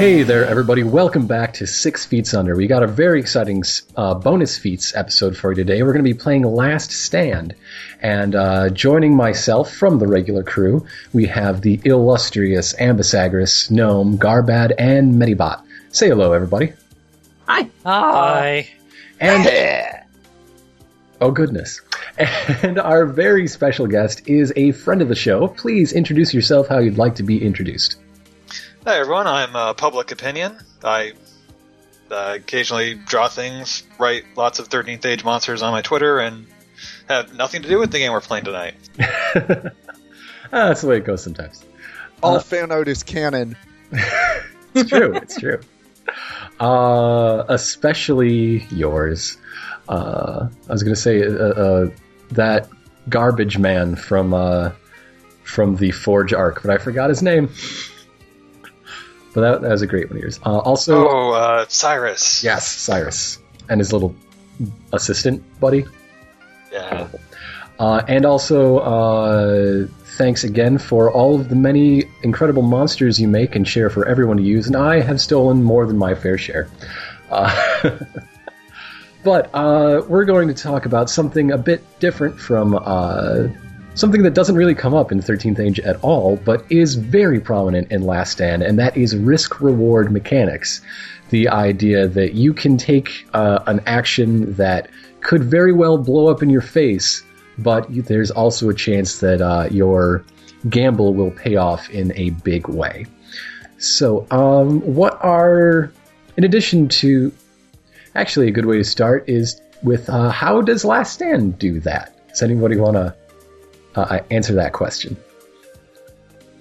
Hey there, everybody. Welcome back to Six Feet Under. We got a very exciting uh, bonus feats episode for you today. We're going to be playing Last Stand. And uh, joining myself from the regular crew, we have the illustrious Ambisagris, Gnome, Garbad, and Medibot. Say hello, everybody. Hi. Hi. And. Oh, goodness. And our very special guest is a friend of the show. Please introduce yourself how you'd like to be introduced. Hi everyone, I'm uh, Public Opinion. I uh, occasionally draw things, write lots of 13th Age monsters on my Twitter, and have nothing to do with the game we're playing tonight. Ah, that's the way it goes sometimes. All Uh, fan art is canon. It's true. it's true. Uh, especially yours. Uh, I was going to say uh, uh, that garbage man from uh, from the Forge arc, but I forgot his name. But that, that was a great one of yours. Uh, also, Oh, uh, Cyrus. yes, Cyrus and his little assistant buddy. Yeah. Uh, and also, uh, thanks again for all of the many incredible monsters you make and share for everyone to use. And I have stolen more than my fair share. Uh, but uh, we're going to talk about something a bit different from uh, something that doesn't really come up in 13th Age at all, but is very prominent in Last Stand, and that is risk reward mechanics. The idea that you can take uh, an action that could very well blow up in your face, but there's also a chance that uh, your gamble will pay off in a big way. So, um, what are, in addition to, actually, a good way to start is with uh, how does Last Stand do that? Does anybody want to uh, answer that question?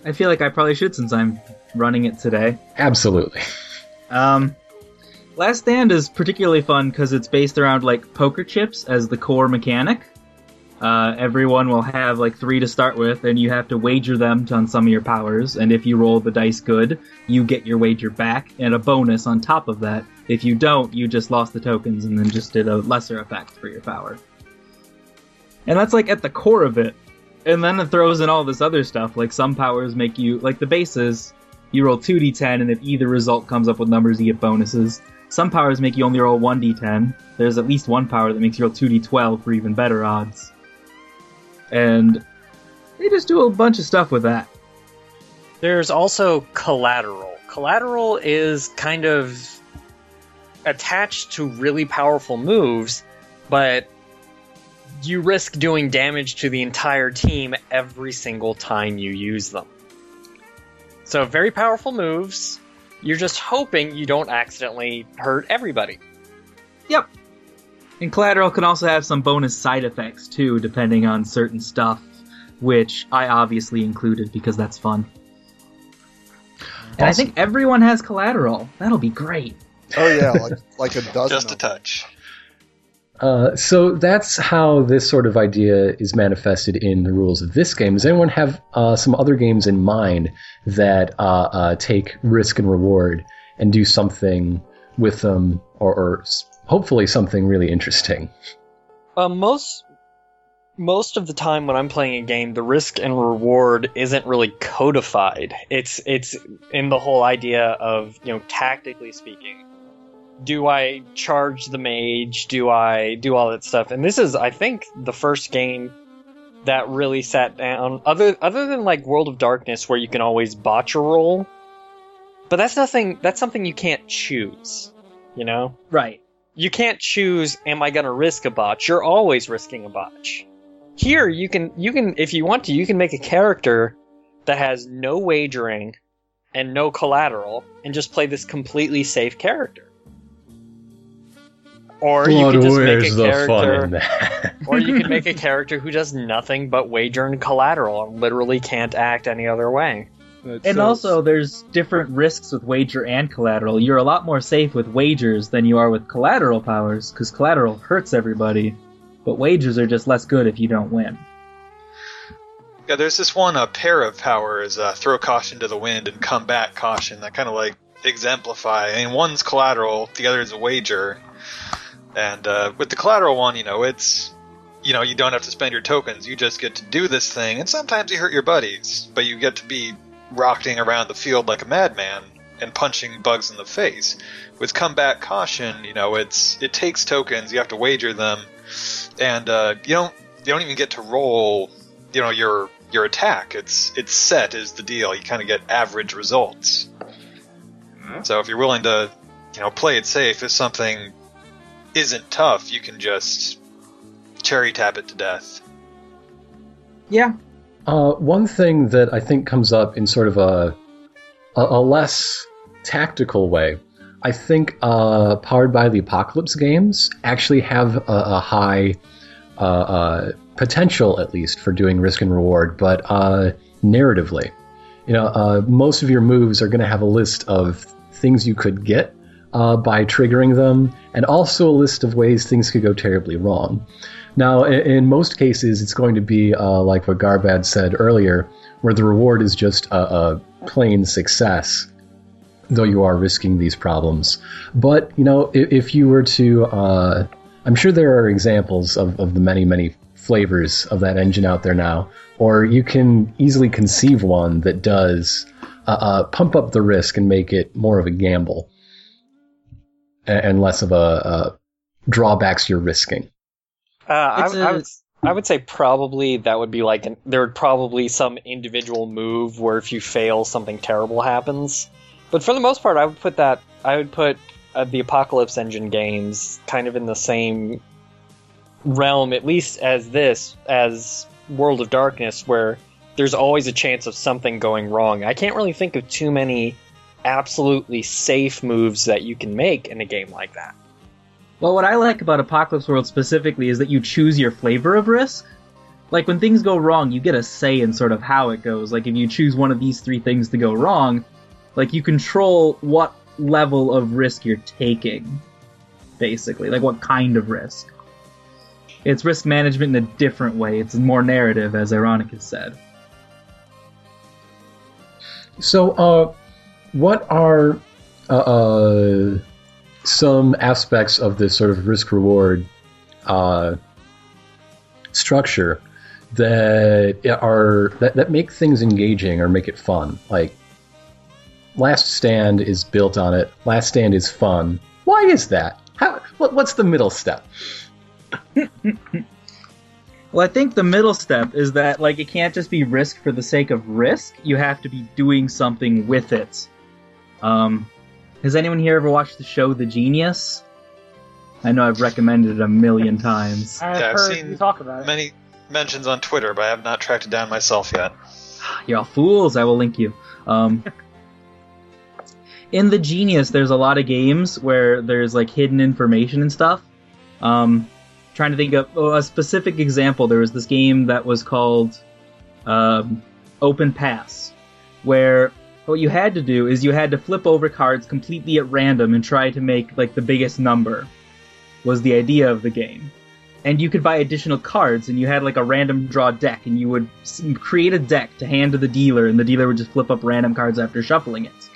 I feel like I probably should since I'm running it today. Absolutely. Um, Last Stand is particularly fun because it's based around like poker chips as the core mechanic. Uh, everyone will have like three to start with, and you have to wager them on some of your powers. And if you roll the dice good, you get your wager back and a bonus on top of that. If you don't, you just lost the tokens and then just did a lesser effect for your power. And that's like at the core of it. And then it throws in all this other stuff, like some powers make you, like the bases, you roll 2d10, and if either result comes up with numbers, you get bonuses. Some powers make you only roll 1d10. There's at least one power that makes you roll 2d12 for even better odds. And they just do a bunch of stuff with that. There's also collateral. Collateral is kind of attached to really powerful moves, but you risk doing damage to the entire team every single time you use them. So, very powerful moves. You're just hoping you don't accidentally hurt everybody. Yep. And collateral can also have some bonus side effects too, depending on certain stuff, which I obviously included because that's fun. And I think everyone has collateral. That'll be great. Oh yeah, like like a dozen. Just a of them. touch. Uh, so that's how this sort of idea is manifested in the rules of this game. Does anyone have uh, some other games in mind that uh, uh, take risk and reward and do something with them, or, or hopefully something really interesting? Uh, most most of the time when I'm playing a game, the risk and reward isn't really codified. It's it's in the whole idea of you know tactically speaking. Do I charge the mage? Do I do all that stuff? And this is, I think, the first game that really sat down. Other other than like World of Darkness, where you can always botch a roll, but that's nothing. That's something you can't choose. You know Right. you can't choose am i going to risk a botch you're always risking a botch here you can you can if you want to you can make a character that has no wagering and no collateral and just play this completely safe character or you can just make a character or you can make a character who does nothing but wager and collateral and literally can't act any other way And So- also, there's different risks with wager and collateral. You're a lot more safe with wagers than you are with collateral powers, because collateral hurts everybody, but wagers are just less good if you don't win. Yeah, there's this one uh, pair of powers, uh, throw caution to the wind and come back caution, that kind of like exemplify. I mean, one's collateral, the other is a wager. And uh, with the collateral one, you know, it's, you know, you don't have to spend your tokens. You just get to do this thing, and sometimes you hurt your buddies, but you get to be rocketing around the field like a madman and punching bugs in the face. With combat caution, you know, it's it takes tokens. You have to wager them, and uh, you don't you don't even get to roll. You know your your attack. It's it's set is the deal. You kind of get average results. So if you're willing to, you know, play it safe, if something isn't tough, you can just cherry tap it to death. Yeah. Uh, one thing that I think comes up in sort of a a, a less tactical way, I think uh, powered by the apocalypse games actually have a, a high uh, uh, potential, at least, for doing risk and reward, but uh, narratively. You know, uh, most of your moves are going to have a list of things you could get uh, by triggering them, and also a list of ways things could go terribly wrong. Now, in, in most cases, it's going to be uh, like what Garbad said earlier, where the reward is just a, a plain success, though you are risking these problems. But, you know, if, if you were to, uh, I'm sure there are examples of, of the many, many flavors of that engine out there now, or you can easily conceive one that does uh, uh, pump up the risk and make it more of a gamble and, and less of a, a drawbacks you're risking. Uh, I, It's I a- would, I would say probably that would be like an, there would probably some individual move where if you fail, something terrible happens. But for the most part, I would put that I would put uh, the Apocalypse Engine games kind of in the same realm, at least as this as World of Darkness, where there's always a chance of something going wrong. I can't really think of too many absolutely safe moves that you can make in a game like that. Well, what I like about Apocalypse World specifically is that you choose your flavor of risk. Like when things go wrong, you get a say in sort of how it goes. Like if you choose one of these three things to go wrong, like you control what level of risk you're taking, basically. Like what kind of risk. It's risk management in a different way. It's more narrative, as Ironic has said. So, uh, what are uh, uh, some aspects of this sort of risk reward uh, structure that are that, that make things engaging or make it fun? Like, Last Stand is built on it. Last Stand is fun. Why is that? How? What, what's the middle step? Well, I think the middle step is that like it can't just be risk for the sake of risk. You have to be doing something with it. Um, has anyone here ever watched the show The Genius? I know I've recommended it a million times. I've Yeah, I've heard seen you talk about it. Many mentions on Twitter, but I have not tracked it down myself yet. You're all fools. I will link you. Um, in The Genius, there's a lot of games where there's like hidden information and stuff. Um, trying to think of oh, a specific example. There was this game that was called um, Open Pass, where what you had to do is you had to flip over cards completely at random and try to make like the biggest number. Was the idea of the game and you could buy additional cards and you had like a random draw deck and you would create a deck to hand to the dealer and the dealer would just flip up random cards after shuffling it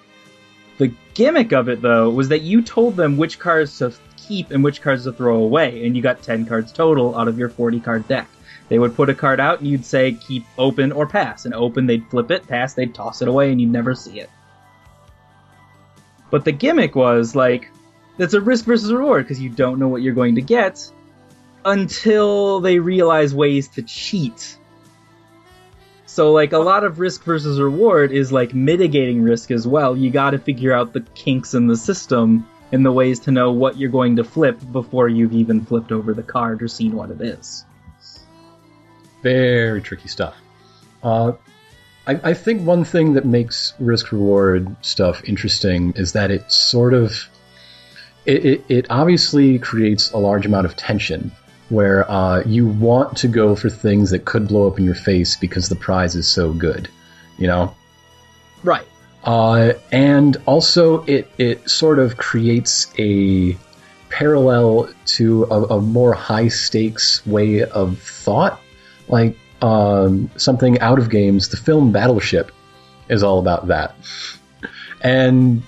the gimmick of it though was that you told them which cards to keep and which cards to throw away and you got 10 cards total out of your 40 card deck they would put a card out and you'd say keep open or pass and open they'd flip it pass they'd toss it away and you'd never see it but the gimmick was like that's a risk versus reward because you don't know what you're going to get until they realize ways to cheat. So, like, a lot of risk versus reward is like mitigating risk as well. You gotta figure out the kinks in the system and the ways to know what you're going to flip before you've even flipped over the card or seen what it is. Very tricky stuff. Uh, I, I think one thing that makes risk reward stuff interesting is that it sort of it, it, it obviously creates a large amount of tension where uh, you want to go for things that could blow up in your face because the prize is so good, you know. Right. Uh, and also, it it sort of creates a parallel to a, a more high stakes way of thought, like um, something out of games. The film Battleship is all about that, and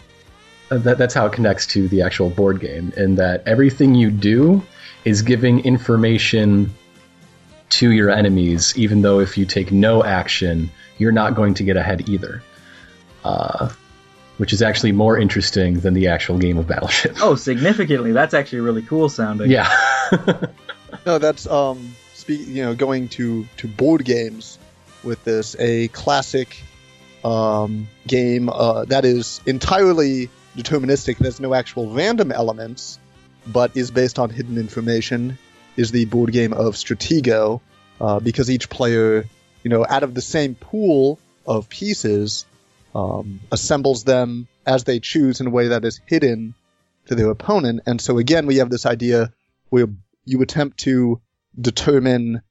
that, that's how it connects to the actual board game. In that everything you do is giving information to your enemies, even though if you take no action, you're not going to get ahead either. Uh, which is actually more interesting than the actual game of Battleship. Oh, significantly. That's actually really cool sounding. Yeah. No, that's um, you know, going to to board games with this a classic um, game uh, that is entirely deterministic. There's no actual random elements, but is based on hidden information. Is the board game of Stratego, uh, because each player, you know, out of the same pool of pieces, um, assembles them as they choose in a way that is hidden to their opponent. And so again, we have this idea where you attempt to determine,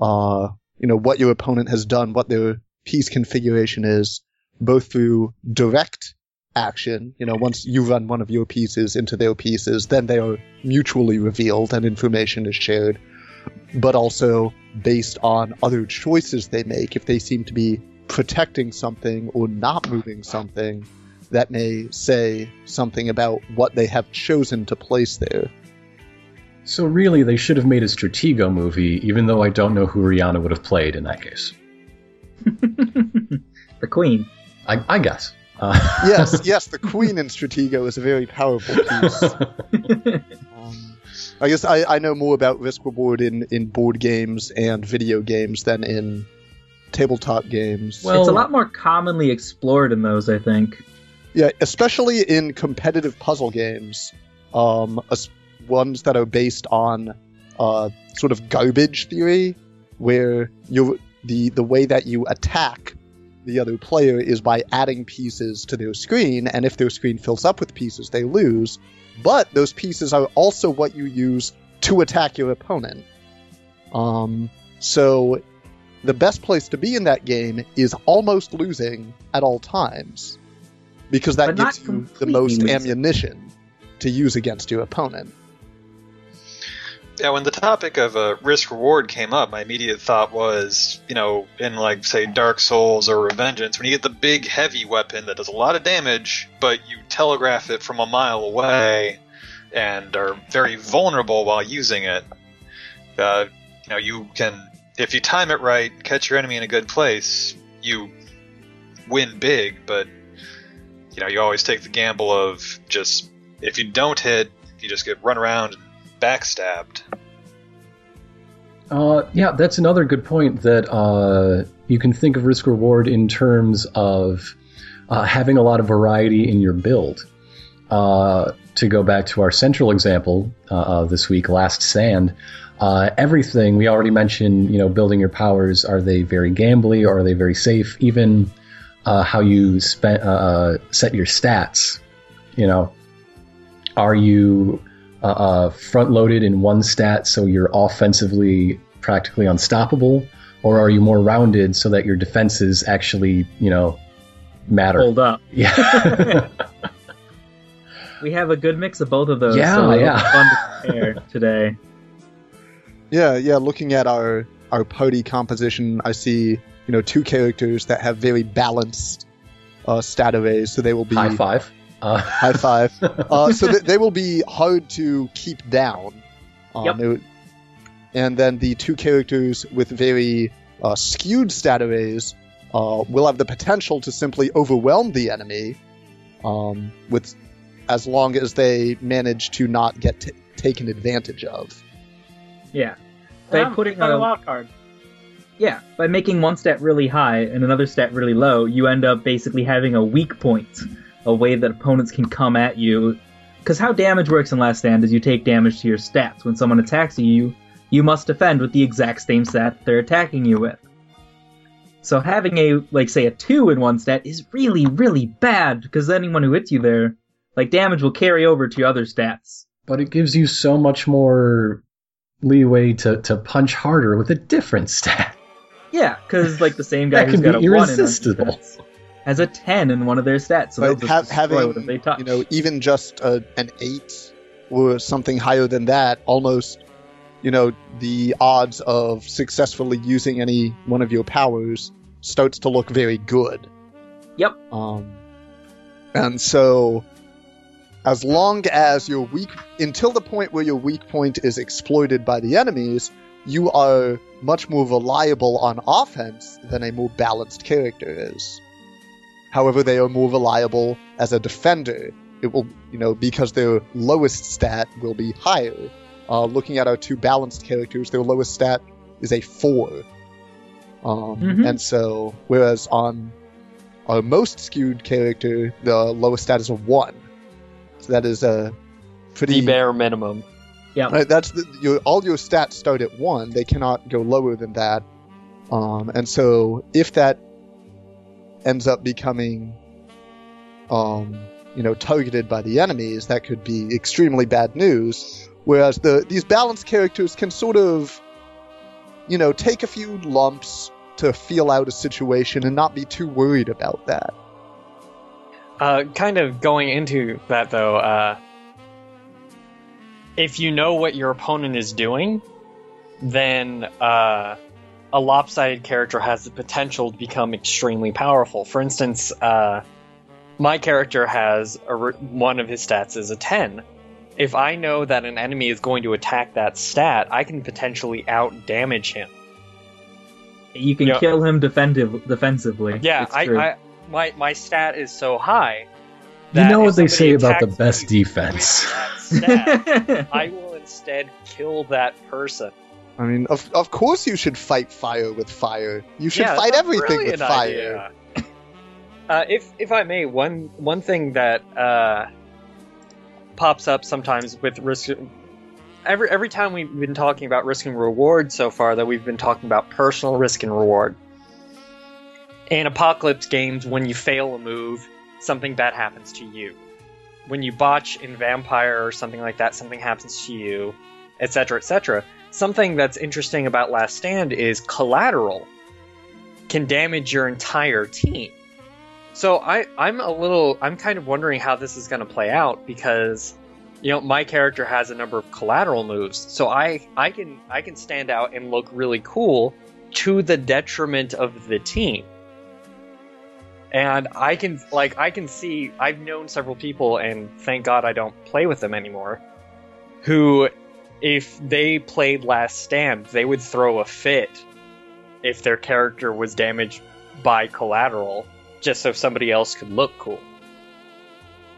uh, you know, what your opponent has done, what their piece configuration is, both through direct action, you know, once you run one of your pieces into their pieces, then they are mutually revealed and information is shared, but also based on other choices they make. If they seem to be protecting something or not moving something, that may say something about what they have chosen to place there. So really, they should have made a Stratego movie, even though I don't know who Rihanna would have played in that case. the Queen. I, I guess. Uh, yes, yes, the Queen in Stratego is a very powerful piece. Um, I guess I, I know more about Risk Reward in, in board games and video games than in tabletop games. Well- it's a lot more commonly explored in those, I think. yeah, especially in competitive puzzle games, um, as- ones that are based on uh, sort of garbage theory, where you the the way that you attack the other player is by adding pieces to their screen, and if their screen fills up with pieces, they lose. But those pieces are also what you use to attack your opponent. Um, so the best place to be in that game is almost losing at all times, because that But gives you the most losing. ammunition to use against your opponent. Yeah, when the topic of uh, risk reward came up, my immediate thought was, you know, in like say Dark Souls or Revengeance, when you get the big heavy weapon that does a lot of damage, but you telegraph it from a mile away and are very vulnerable while using it. Uh, you know, you can, if you time it right, catch your enemy in a good place, you win big. But you know, you always take the gamble of just if you don't hit, you just get run around and backstabbed. Uh, yeah, that's another good point that uh, you can think of risk reward in terms of uh, having a lot of variety in your build. Uh, to go back to our central example uh, this week, Last Stand, uh, everything we already mentioned, you know, building your powers, are they very gambly or are they very safe? Even how you set your stats, you know, are you uh, uh, front loaded in one stat so you're offensively practically unstoppable, or are you more rounded so that your defenses actually, you know, matter? Hold up. Yeah. We have a good mix of both of those. Yeah, so yeah. Fun to compare today. Yeah, yeah. Looking at our our party composition, I see you know two characters that have very balanced uh, stat arrays, so they will be High five. Uh, high five. Uh, so th- they will be hard to keep down. Um, Yep. would- and then the two characters with very uh, skewed stat arrays uh, will have the potential to simply overwhelm the enemy, um, with as long as they manage to not get t- taken advantage of. Yeah. By Um, putting on a a, wild card. yeah, by making one stat really high and another stat really low, you end up basically having a weak point, a way that opponents can come at you. Because how damage works in Last Stand is you take damage to your stats. When someone attacks you, you must defend with the exact same stat they're attacking you with. So having a like say a two in one stat is really really bad because anyone who hits you there, like damage will carry over to your other stats. but it gives you so much more leeway to, to punch harder with a different stat. Yeah, because like the same guy That who's got be a one in irresistible. Has a ten in one of their stats, so But ha- having you know even just a, an eight or something higher than that, almost you know the odds of successfully using any one of your powers starts to look very good. Yep. Um, and so as long as your weak until the point where your weak point is exploited by the enemies, you are much more reliable on offense than a more balanced character is. However, they are more reliable as a defender. It will, you know, because their lowest stat will be higher. Uh, looking at our two balanced characters, their lowest stat is a four. Um, Mhm. And so, whereas on our most skewed character, the lowest stat is a one. So that is a pretty. The bare minimum. Right, that's the, your, all your stats start at one. They cannot go lower than that. Um, and so if that ends up becoming, um, you know, targeted by the enemies, that could be extremely bad news. Whereas the these balanced characters can sort of, you know, take a few lumps to feel out a situation and not be too worried about that. Uh, kind of going into that though, uh, if you know what your opponent is doing, then uh, a lopsided character has the potential to become extremely powerful. For instance, uh, my character has a, re- one of his stats is a 10. If I know that an enemy is going to attack that stat, I can potentially out damage him. You can Yeah. kill him defensive, defensively. Yeah, I. I my my stat is so high. You know what they say about the best defense. stat, I will instead kill that person. I mean, of, of course you should fight fire with fire. You should Yeah, fight that's a everything with brilliant fire. idea. Uh, if if I may, one one thing that uh, pops up sometimes with risk. Every every time we've been talking about risk and reward so far, that we've been talking about personal risk and reward. In apocalypse games, when you fail a move, something bad happens to you. When you botch in vampire or something like that, something happens to you, etc., etc. Something that's interesting about Last Stand is collateral can damage your entire team. So I, I'm a little, I'm kind of wondering how this is going to play out because, you know, my character has a number of collateral moves, so I, I can, I can stand out and look really cool to the detriment of the team. And I can, like, I can see, I've known several people, and thank God I don't play with them anymore, who, if they played Last Stand, they would throw a fit if their character was damaged by collateral just so somebody else could look cool.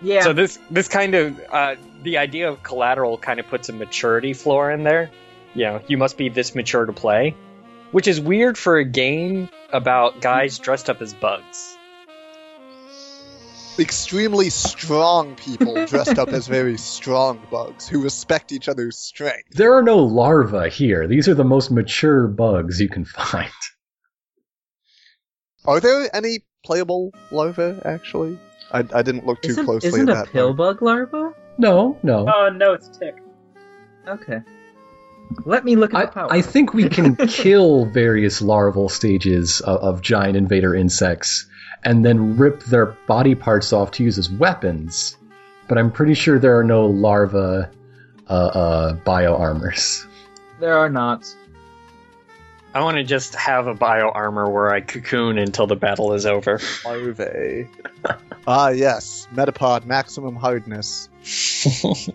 yeah. So this this kind of uh, the idea of collateral kind of puts a maturity floor in there. You know, you must be this mature to play, which is weird for a game about guys dressed up as bugs. Extremely strong people dressed up as very strong bugs who respect each other's strength. There are no larvae here. These are the most mature bugs you can find. Are there any playable larvae, actually? I, I didn't look too isn't, closely isn't at a that. pill part. bug larva? No, no. Oh no, it's tick. Okay. Let me look at I, the power. I think we can kill various larval stages of, of giant invader insects and then rip their body parts off to use as weapons. But I'm pretty sure there are no larva uh, uh, bio armors. there are not. I want to just have a bio armor where I cocoon until the battle is over. Larvae. ah, yes. Metapod maximum hardness.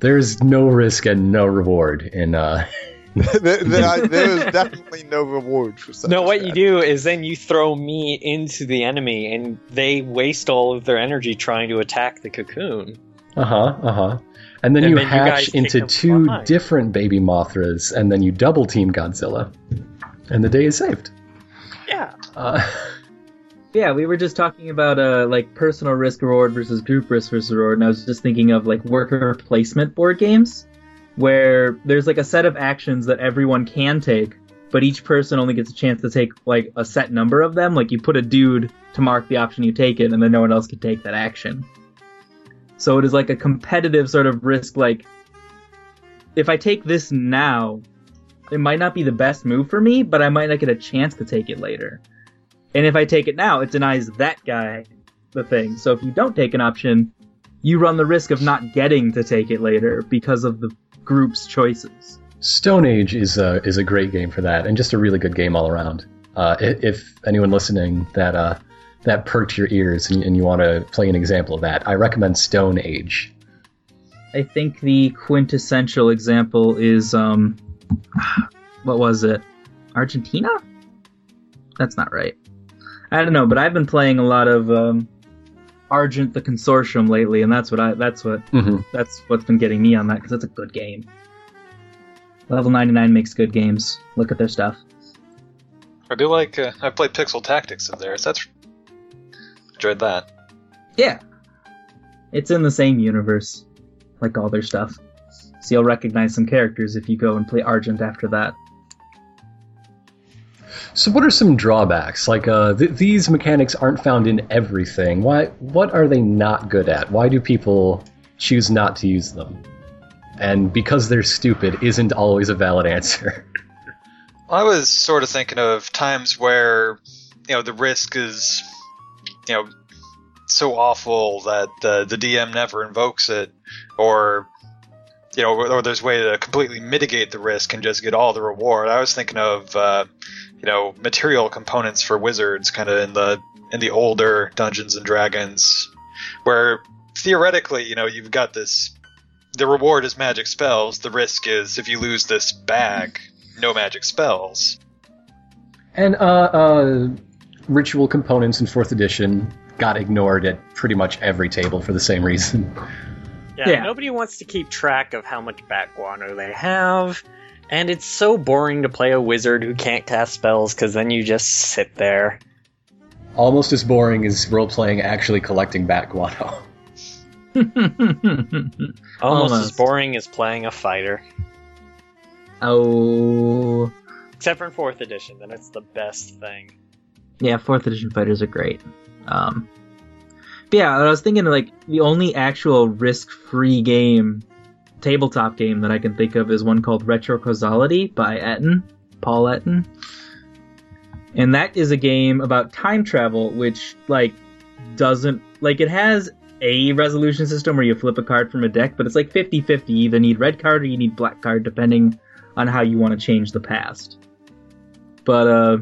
There's no risk and no reward in uh, there, there, there is definitely no reward for such no, a what you do is then you throw me into the enemy, and they waste all of their energy trying to attack the cocoon. Uh huh. Uh huh. And then And you then hatch kick into two behind. different baby Mothras, and then you double team Godzilla, and the day is saved. Yeah. Uh, Yeah, we were just talking about uh like personal risk reward versus group risk versus reward, and I was just thinking of like worker placement board games, where there's like a set of actions that everyone can take, but each person only gets a chance to take like a set number of them. Like you put a dude to mark the option you take it, and then no one else can take that action. So it is like a competitive sort of risk. Like if I take this now, it might not be the best move for me, but I might not get a chance to take it later. And if I take it now, it denies that guy the thing. So if you don't take an option, you run the risk of not getting to take it later because of the group's choices. Stone Age is a is a great game for that, and just a really good game all around. Uh, if anyone listening that uh, that perked your ears and, and you want to play an example of that, I recommend Stone Age. I think the quintessential example is um what was it? Argentina? That's not right. I don't know, but I've been playing a lot of um, Argent the Consortium lately, and that's what I that's what hmm that's what's been getting me on that because that's a good game. Level 99 makes good games. Look at their stuff. I do like. Uh, I played Pixel Tactics of theirs. That's enjoyed that. Yeah. It's in the same universe, like all their stuff. So you'll recognize some characters if you go and play Argent after that. So, what are some drawbacks? Like, uh, th- these mechanics aren't found in everything. Why? What are they not good at? Why do people choose not to use them? And because they're stupid isn't always a valid answer. I was sort of thinking of times where, you know, the risk is, you know, so awful that the DM never invokes it, or, you know, or there's a way to completely mitigate the risk and just get all the reward. I was thinking of, uh, you know, material components for wizards, kind of in the in the older Dungeons and Dragons, where theoretically, you know, you've got this. The reward is magic spells. The risk is if you lose this bag, no magic spells. and uh, uh, ritual components in fourth edition got ignored at pretty much every table for the same reason. Yeah, Yeah. nobody wants to keep track of how much bat guano they have, and it's so boring to play a wizard who can't cast spells because then you just sit there. Almost as boring as role playing actually collecting bat guano. Almost, as boring as playing a fighter. oh. Except for in fourth edition, then it's the best thing. Yeah, fourth edition fighters are great. Um, but yeah, I was thinking like the only actual risk-free game, tabletop game that I can think of is one called Retro Causality by Etten, Paul Etten, and that is a game about time travel, which like doesn't like it has a resolution system where you flip a card from a deck, but it's like 50-50. You either need red card or you need black card, depending on how you want to change the past. But uh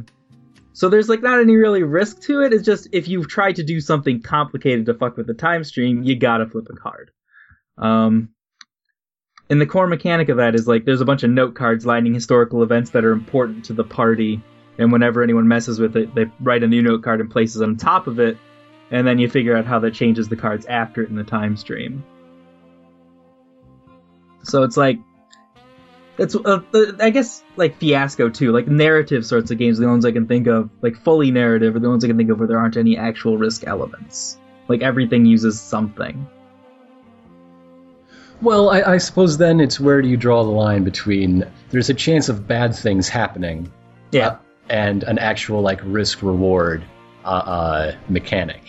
so there's like not any really risk to it. It's just if you try to do something complicated to fuck with the time stream, you gotta flip a card. Um, and the core mechanic of that is like there's a bunch of note cards lining historical events that are important to the party, and whenever anyone messes with it, they write a new note card and places on top of it, and then you figure out how that changes the cards after it in the time stream. So it's like that's uh, I guess like Fiasco too, like narrative sorts of games. The ones I can think of, like fully narrative, are the ones I can think of where there aren't any actual risk elements. Like everything uses something. Well, I, I suppose then it's where do you draw the line between there's a chance of bad things happening Yeah, uh, and an actual like risk reward uh, uh, mechanic.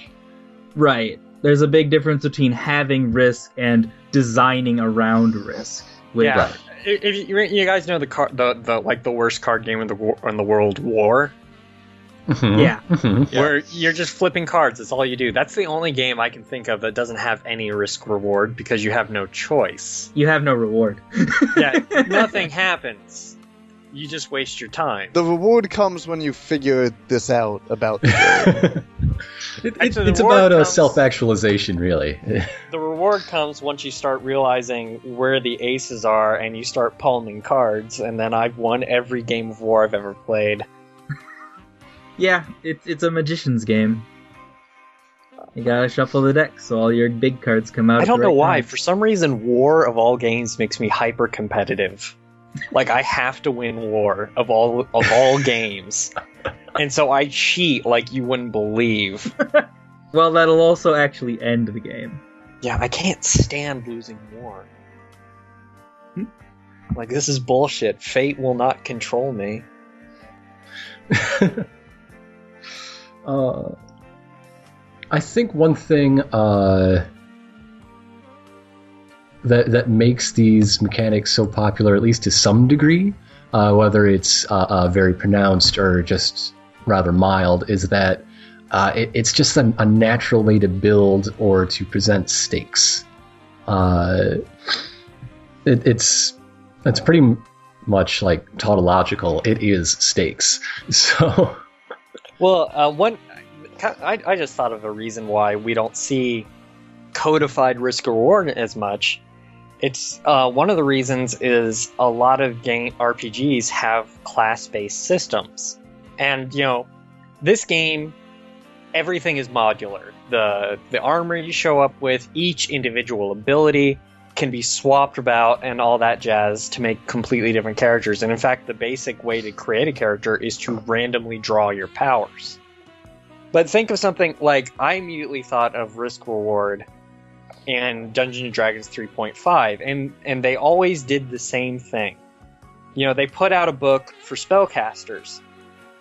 right. There's a big difference between having risk and designing around risk. With yeah, if if you, you guys know the card, the, the like the worst card game in the war, in the world, War, Mhm. Yeah. Mhm. Yeah. where you're just flipping cards. That's all you do. That's the only game I can think of that doesn't have any risk reward because you have no choice. You have no reward. Yeah, nothing happens. You just waste your time. The reward comes when you figure this out about the game. It- it- Actually, the it's about uh, comes- self-actualization, really. The reward comes once you start realizing where the aces are and you start palming cards, and then I've won every game of war I've ever played. Yeah, it's it's a magician's game. You gotta shuffle the deck so all your big cards come out. I don't the know why. time. For some reason, war of all games makes me hyper competitive. like I have to win war of all of all games, and so I cheat like you wouldn't believe. Well, that'll also actually end the game. Yeah, I can't stand losing war. Hmm? Like this is bullshit. Fate will not control me. uh, I think one thing uh, that that makes these mechanics so popular, at least to some degree, uh, whether it's uh, uh, very pronounced or just rather mild, is that it, it's just a, a natural way to build or to present stakes. It, it's it's pretty much like tautological. It is stakes. So. Well, uh, one, I, I just thought of a reason why we don't see codified risk reward as much. It's uh, one of the reasons is a lot of game RPGs have class based systems, and you know, this game everything is modular. The the armor you show up with, each individual ability can be swapped about and all that jazz to make completely different characters. And in fact, the basic way to create a character is to randomly draw your powers. But think of something like I immediately thought of Risk Reward and Dungeons and Dragons 3.5 and and they always did the same thing. You know, they put out a book for spellcasters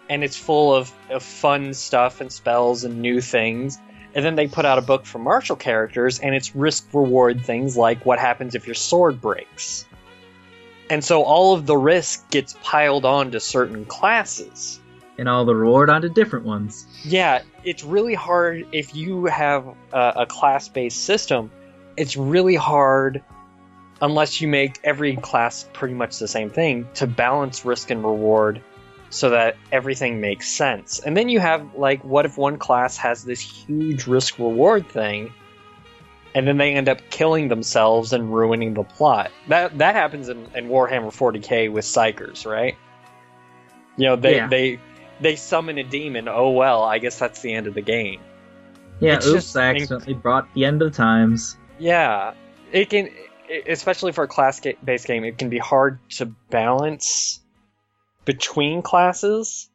and it's full of, of fun stuff and spells and new things. And then they put out a book for martial characters, and it's risk reward things like what happens if your sword breaks. And so all of the risk gets piled on to certain classes. And all the reward onto different ones. Yeah, it's really hard if you have a, a class based system. It's really hard, unless you make every class pretty much the same thing, to balance risk and reward so that everything makes sense. And then you have like, what if one class has this huge risk reward thing, and then they end up killing themselves and ruining the plot? That that happens in, in Warhammer 40k with psykers, right? You know, they Yeah. they they summon a demon. Oh well, I guess that's the end of the game. Yeah, It's oops, just I inc- accidentally brought the end of times. Yeah, it can, especially for a class-based game, it can be hard to balance between classes,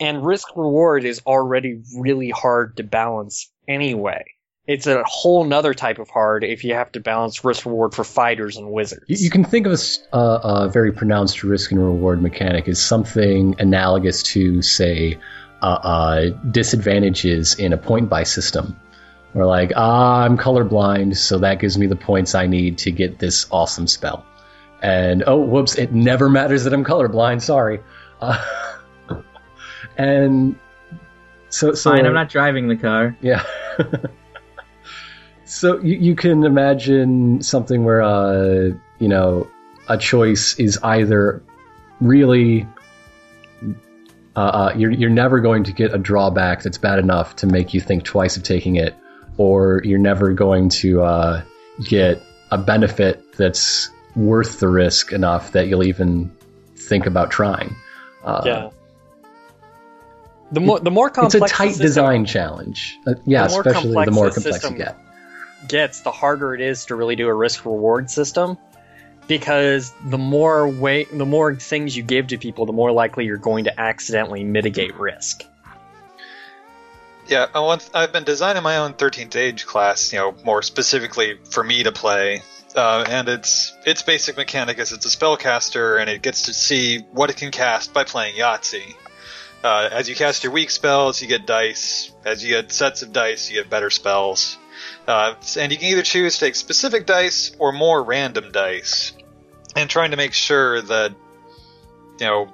and risk reward is already really hard to balance anyway. It's a whole nother type of hard if you have to balance risk reward for fighters and wizards. You, can think of a, a very pronounced risk and reward mechanic as something analogous to, say, uh, uh, disadvantages in a point buy system. Where, like, ah, I'm colorblind, so that gives me the points I need to get this awesome spell. And, oh, whoops, it never matters that I'm colorblind, sorry. Uh, and so, so. Fine, I'm not driving the car. Yeah. so you, you can imagine something where, uh, you know, a choice is either really. Uh, uh, you're, you're never going to get a drawback that's bad enough to make you think twice of taking it, or you're never going to uh, get a benefit that's worth the risk enough that you'll even think about trying. Uh, yeah. The more the more complex It's complex a tight system design challenge. Uh, yeah, The especially the more complex system- you get. gets, the harder it is to really do a risk reward system. Because the more way, the more things you give to people, the more likely you're going to accidentally mitigate risk. Yeah, I want, I've been designing my own 13th Age class, you know, more specifically for me to play. Uh, and its its basic mechanic is it's a spellcaster, and it gets to see what it can cast by playing Yahtzee. Uh, as you cast your weak spells, you get dice. As you get sets of dice, you get better spells. Uh, and you can either choose to take specific dice or more random dice. And trying to make sure that, you know,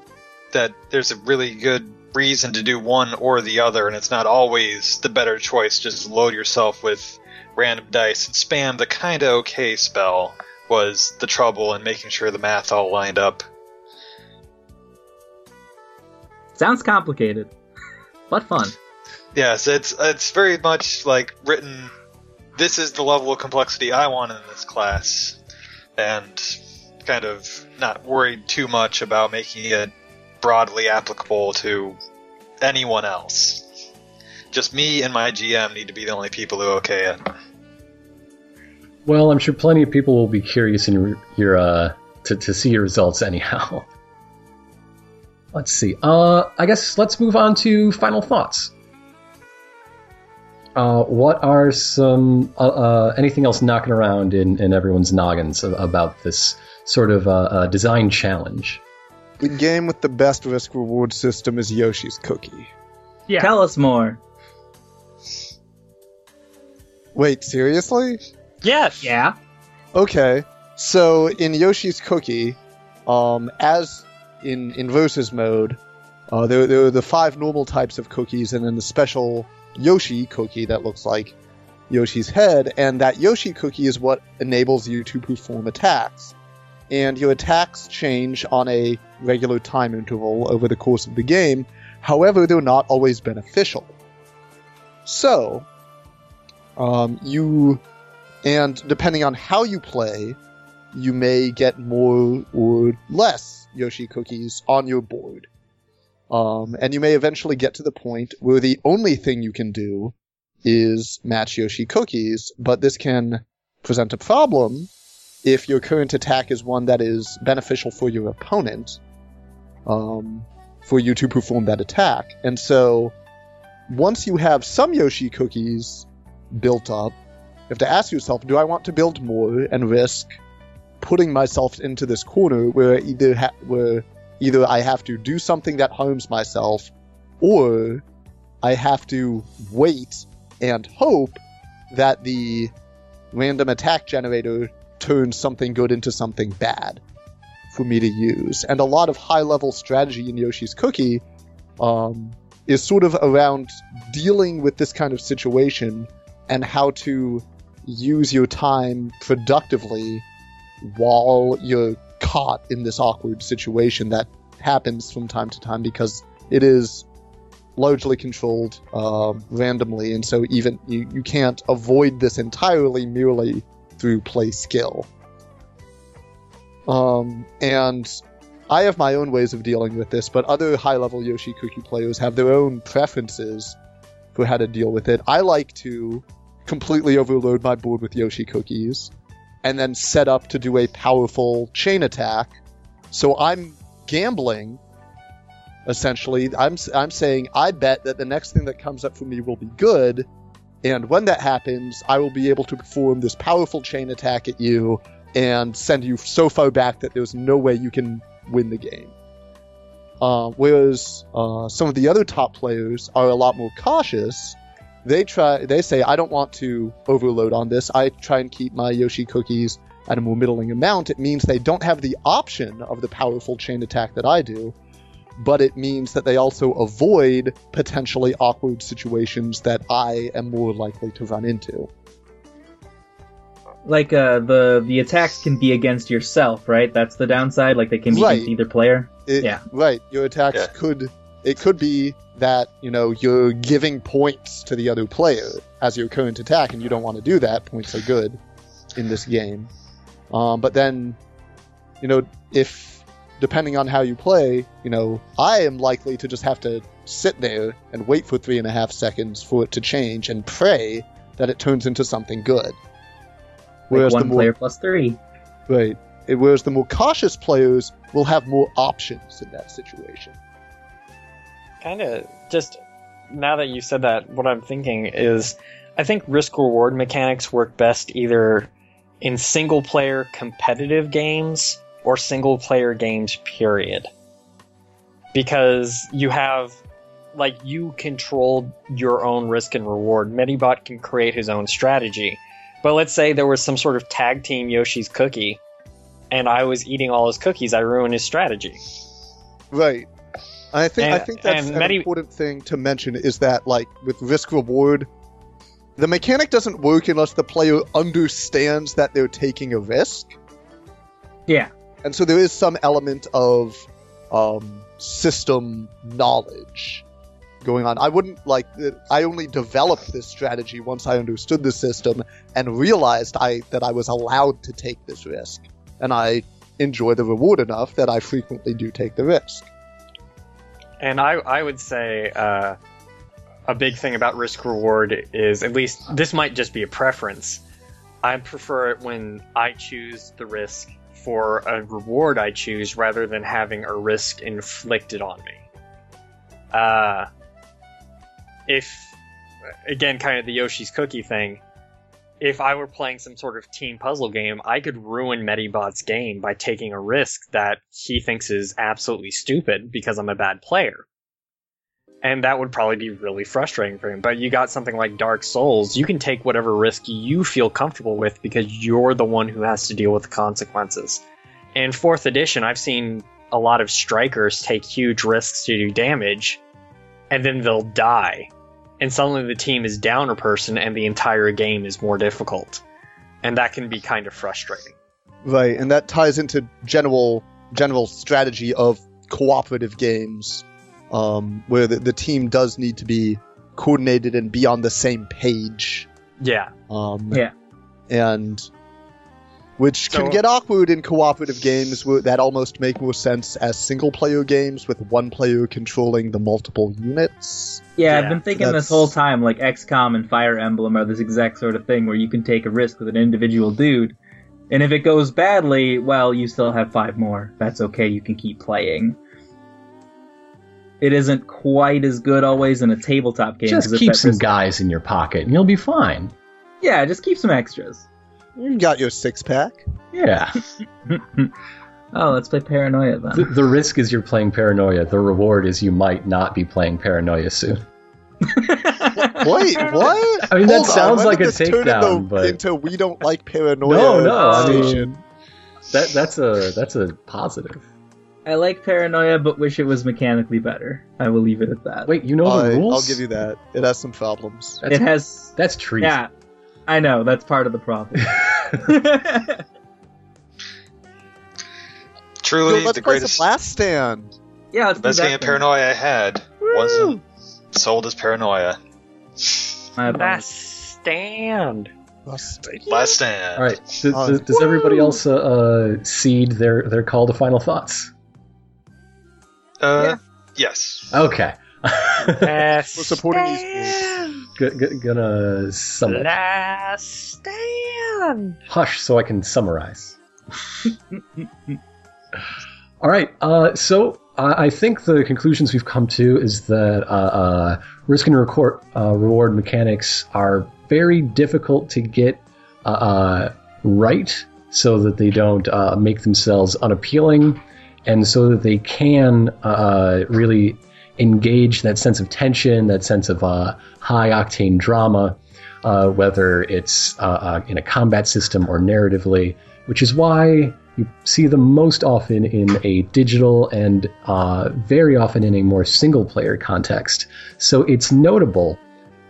that there's a really good reason to do one or the other, and it's not always the better choice. Just load yourself with random dice and spam the kinda okay spell was the trouble in making sure the math all lined up. Sounds complicated, but fun. Yes, it's it's very much like written. This is the level of complexity I want in this class, and kind of not worried too much about making it broadly applicable to anyone else. Just me and my GM need to be the only people who okay it. Well, I'm sure plenty of people will be curious in your, your uh, to, to see your results anyhow. Let's see. Uh, I guess let's move on to final thoughts. Uh, what are some uh, uh, anything else knocking around in, in everyone's noggins about this sort of uh, uh, design challenge? The game with the best risk reward system is Yoshi's Cookie. Yeah. Tell us more. Wait, seriously? Yes. Yeah. Okay. So in Yoshi's Cookie, um, as in in versus mode, uh, there, there are the five normal types of cookies, and then the special Yoshi cookie that looks like Yoshi's head, and that Yoshi cookie is what enables you to perform attacks. And your attacks change on a regular time interval over the course of the game. However, they're not always beneficial. So, um, you and depending on how you play, you may get more or less Yoshi cookies on your board. Um, and you may eventually get to the point where the only thing you can do is match Yoshi cookies, but this can present a problem if your current attack is one that is beneficial for your opponent, um, for you to perform that attack. And so, once you have some Yoshi cookies built up, have to ask yourself, do I want to build more and risk putting myself into this corner where either ha- where either I have to do something that harms myself, or I have to wait and hope that the random attack generator turns something good into something bad for me to use. And a lot of high level strategy in Yoshi's Cookie um, is sort of around dealing with this kind of situation and how to use your time productively while you're caught in this awkward situation that happens from time to time because it is largely controlled uh, randomly, and so even you, you can't avoid this entirely merely through play skill. Um, and I have my own ways of dealing with this, but other high level Yoshi Cookie players have their own preferences for how to deal with it. I like to completely overload my board with Yoshi Cookies and then set up to do a powerful chain attack. So I'm gambling essentially. I'm I'm saying I bet that the next thing that comes up for me will be good, and when that happens, I will be able to perform this powerful chain attack at you and send you so far back that there's no way you can win the game. Uh, whereas uh, some of the other top players are a lot more cautious. They try. They say, "I don't want to overload on this. I try and keep my Yoshi cookies at a more middling amount." It means they don't have the option of the powerful chain attack that I do, but it means that they also avoid potentially awkward situations that I am more likely to run into. Like uh, the the attacks can be against yourself, right? That's the downside. Like they can be Right. against either player. It, Yeah. Right. Your attacks Yeah. could. It could be that you know you're giving points to the other player as your current attack, and you don't want to do that. Points are good in this game. Um, but then, you know, if depending on how you play, you know, I am likely to just have to sit there and wait for three and a half seconds for it to change and pray that it turns into something good. Like Whereas the one more player plus three. Right. It- Whereas the more cautious players will have more options in that situation. Kind of just now that you said that, what I'm thinking is I think risk reward mechanics work best either in single player competitive games or single player games, period. Because you have, like, you control your own risk and reward. Medibot can create his own strategy. But let's say there was some sort of tag team Yoshi's cookie, and I was eating all his cookies, I ruined his strategy. Right. I think I think that's an many- important thing to mention is that like with risk reward, the mechanic doesn't work unless the player understands that they're taking a risk. Yeah. And so there is some element of um, system knowledge going on. I wouldn't like. I only developed this strategy once I understood the system and realized I that I was allowed to take this risk, and I enjoy the reward enough that I frequently do take the risk. And I, I would say uh, a big thing about risk reward is at least this might just be a preference. I prefer it when I choose the risk for a reward I choose rather than having a risk inflicted on me. Uh, if, again, kind of the Yoshi's Cookie thing, if I were playing some sort of team puzzle game, I could ruin Medibot's game by taking a risk that he thinks is absolutely stupid because I'm a bad player. And that would probably be really frustrating for him. But you got something like Dark Souls, you can take whatever risk you feel comfortable with because you're the one who has to deal with the consequences. In 4th edition, I've seen a lot of strikers take huge risks to do damage, and then they'll die and suddenly the team is down a person and the entire game is more difficult. And that can be kind of frustrating. Right, and that ties into general general strategy of cooperative games, um, where the, the team does need to be coordinated and be on the same page. Yeah. Um, Yeah. And which can get awkward in cooperative games that almost make more sense as single player games with one player controlling the multiple units. Yeah, Yeah, I've been thinking that's- this whole time like XCOM and Fire Emblem are this exact sort of thing where you can take a risk with an individual dude, and if it goes badly, well, you still have five more. That's okay. You can keep playing. It isn't quite as good always in a tabletop game. Just keep some risk- guys in your pocket, and you'll be fine. Yeah, just keep some extras. You got your six pack. Yeah. oh, let's play Paranoia then. the, the risk is you're playing Paranoia. The reward is you might not be playing Paranoia soon. Wait, what? I mean, that Hold on, sounds when like a this turn takedown, into, but- into we don't like paranoia. No, no. I mean, that that's a that's a positive. I like Paranoia, but wish it was mechanically better. I will leave it at that. Wait, you know the I, rules? I'll give you that. It has some problems. That's, it has. that's treason. Yeah, I know that's part of the problem. Truly, Yo, let's the play greatest, some Last Stand. yeah, let's the best do game of. Paranoia I had wasn't sold as Paranoia. My apologies. Last stand. Last Stand. Last Stand. All right. Does, Uh, does, does everybody else uh, uh, cede their their call to final thoughts? Uh, yes. Okay. Last We're supporting these stand. G- g- gonna sum it. Last stand. Hush, so I can summarize. All right. Uh, so I I think the conclusions we've come to is that uh, uh, risk and record, uh, reward mechanics are very difficult to get uh, uh, right, so that they don't uh, make themselves unappealing, and so that they can uh, really engage that sense of tension, that sense of uh, high octane drama, uh, whether it's uh, uh, in a combat system or narratively, which is why you see them most often in a digital and uh, very often in a more single player context. So it's notable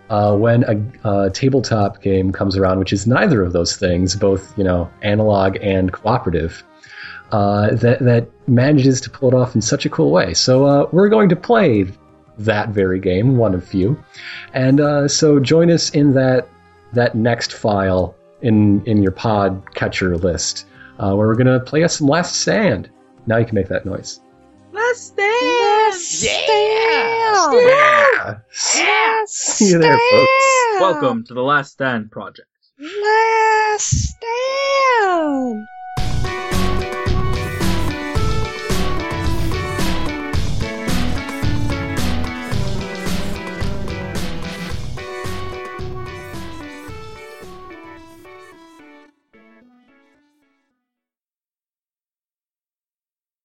when a, a tabletop game comes around, which is neither of those things, both you know analog and cooperative. Uh, that that manages to pull it off in such a cool way. So uh, we're going to play that very game, one of few, and uh, so join us in that that next file in in your pod catcher list, uh, where we're gonna play us some Last Stand. Now you can make that noise. Last stand. Stand. Yeah. See you there, folks. Welcome to the Last Stand project. Last stand.